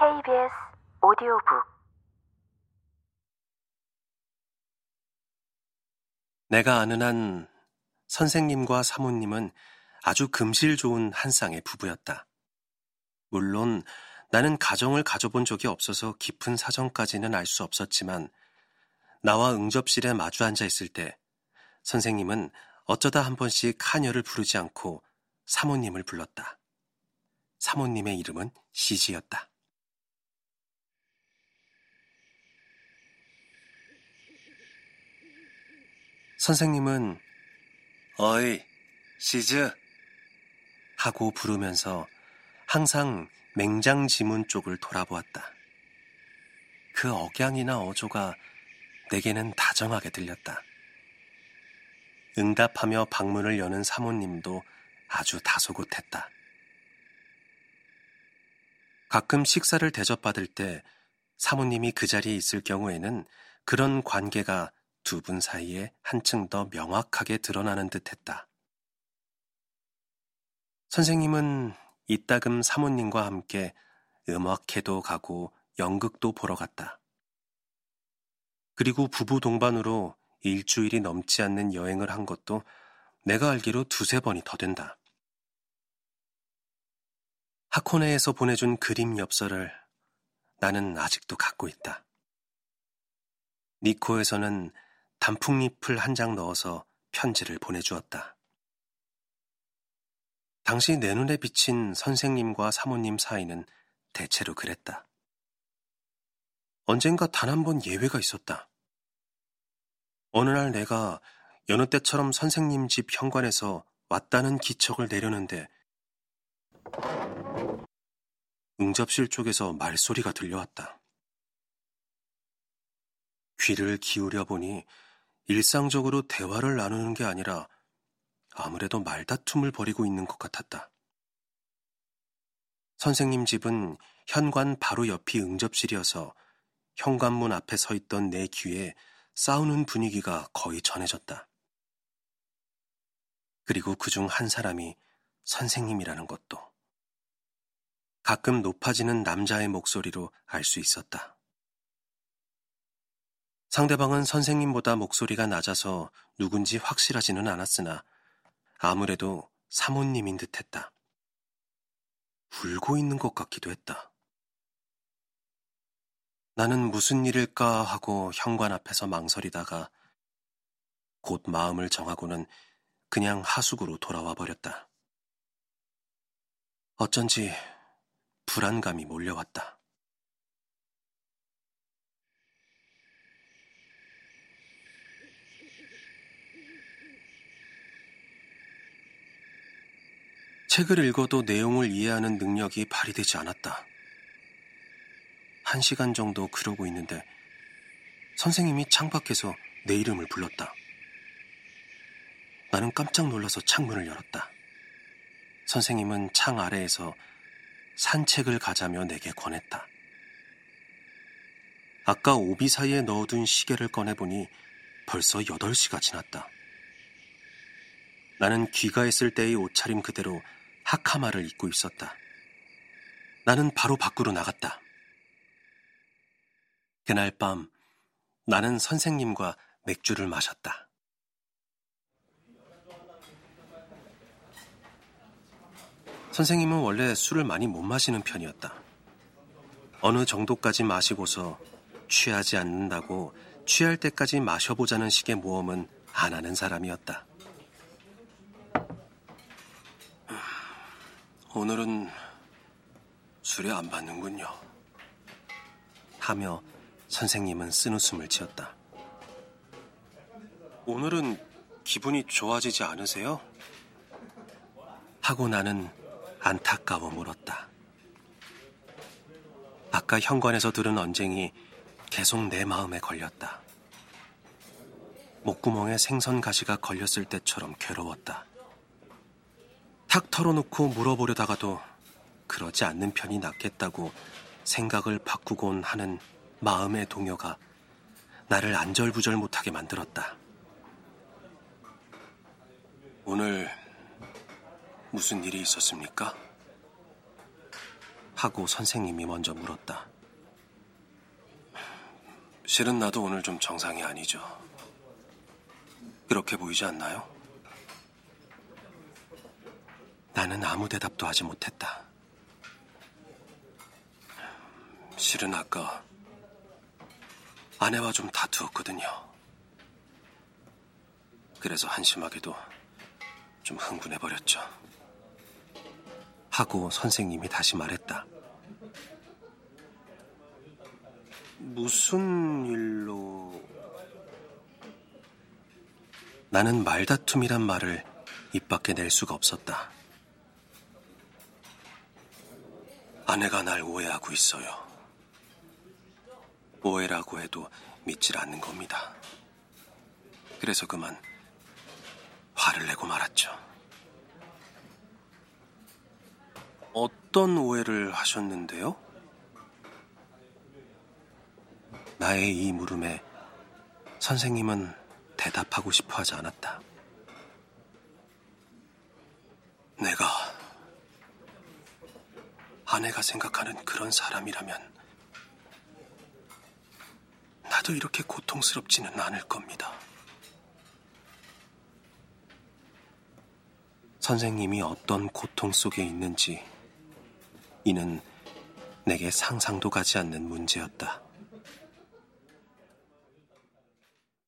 KBS 오디오북 내가 아는 한 선생님과 사모님은 아주 금실 좋은 한 쌍의 부부였다. 물론 나는 가정을 가져본 적이 없어서 깊은 사정까지는 알 수 없었지만 나와 응접실에 마주 앉아 있을 때 선생님은 어쩌다 한 번씩 카녀를 부르지 않고 사모님을 불렀다. 사모님의 이름은 시지였다. 선생님은 어이, 시즈 하고 부르면서 항상 맹장 지문 쪽을 돌아보았다. 그 억양이나 어조가 내게는 다정하게 들렸다. 응답하며 방문을 여는 사모님도 아주 다소곳했다. 가끔 식사를 대접받을 때 사모님이 그 자리에 있을 경우에는 그런 관계가 두 분 사이에 한층 더 명확하게 드러나는 듯 했다. 선생님은 이따금 사모님과 함께 음악회도 가고 연극도 보러 갔다. 그리고 부부 동반으로 일주일이 넘지 않는 여행을 한 것도 내가 알기로 두세 번이 더 된다. 하코네에서 보내준 그림 엽서를 나는 아직도 갖고 있다. 니코에서는 단풍잎을 한 장 넣어서 편지를 보내주었다. 당시 내 눈에 비친 선생님과 사모님 사이는 대체로 그랬다. 언젠가 단 한 번 예외가 있었다. 어느 날 내가 여느 때처럼 선생님 집 현관에서 왔다는 기척을 내려는데 응접실 쪽에서 말소리가 들려왔다. 귀를 기울여 보니 일상적으로 대화를 나누는 게 아니라 아무래도 말다툼을 벌이고 있는 것 같았다. 선생님 집은 현관 바로 옆이 응접실이어서 현관문 앞에 서 있던 내 귀에 싸우는 분위기가 거의 전해졌다. 그리고 그 중 한 사람이 선생님이라는 것도. 가끔 높아지는 남자의 목소리로 알 수 있었다. 상대방은 선생님보다 목소리가 낮아서 누군지 확실하지는 않았으나 아무래도 사모님인 듯 했다. 울고 있는 것 같기도 했다. 나는 무슨 일일까 하고 현관 앞에서 망설이다가 곧 마음을 정하고는 그냥 하숙으로 돌아와 버렸다. 어쩐지 불안감이 몰려왔다. 책을 읽어도 내용을 이해하는 능력이 발휘되지 않았다. 한 시간 정도 그러고 있는데 선생님이 창밖에서 내 이름을 불렀다. 나는 깜짝 놀라서 창문을 열었다. 선생님은 창 아래에서 산책을 가자며 내게 권했다. 아까 오비 사이에 넣어둔 시계를 꺼내보니 벌써 8시가 지났다. 나는 귀가했을 때의 옷차림 그대로 하카마를 입고 있었다. 나는 바로 밖으로 나갔다. 그날 밤 나는 선생님과 맥주를 마셨다. 선생님은 원래 술을 많이 못 마시는 편이었다. 어느 정도까지 마시고서 취하지 않는다고 취할 때까지 마셔보자는 식의 모험은 안 하는 사람이었다. 오늘은 술이 안 받는군요. 하며 선생님은 쓴웃음을 지었다. 오늘은 기분이 좋아지지 않으세요? 하고 나는 안타까워 물었다. 아까 현관에서 들은 언쟁이 계속 내 마음에 걸렸다. 목구멍에 생선 가시가 걸렸을 때처럼 괴로웠다. 탁 털어놓고 물어보려다가도 그러지 않는 편이 낫겠다고 생각을 바꾸곤 하는 마음의 동요가 나를 안절부절 못하게 만들었다. 오늘 무슨 일이 있었습니까? 하고 선생님이 먼저 물었다. 실은 나도 오늘 좀 정상이 아니죠. 그렇게 보이지 않나요? 나는 아무 대답도 하지 못했다. 실은 아까 아내와 좀 다투었거든요. 그래서 한심하게도 좀 흥분해버렸죠. 하고 선생님이 다시 말했다. 무슨 일로... 나는 말다툼이란 말을 입 밖에 낼 수가 없었다. 아내가 날 오해하고 있어요. 오해라고 해도 믿질 않는 겁니다. 그래서 그만 화를 내고 말았죠. 어떤 오해를 하셨는데요? 나의 이 물음에 선생님은 대답하고 싶어 하지 않았다. 내가 아내가 생각하는 그런 사람이라면 나도 이렇게 고통스럽지는 않을 겁니다. 선생님이 어떤 고통 속에 있는지 이는 내게 상상도 가지 않는 문제였다.